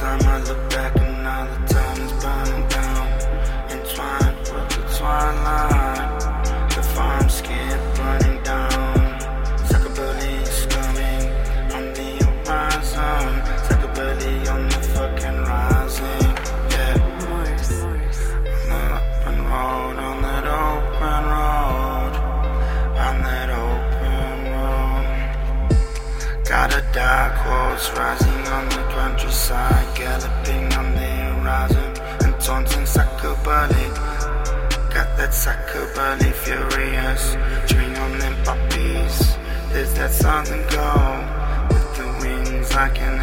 time I look The dark horse rising on the countryside, galloping on the horizon, and taunting psychobolic. Got that psychobolic furious, chewing on them puppies. There's that southern glow with the wings like an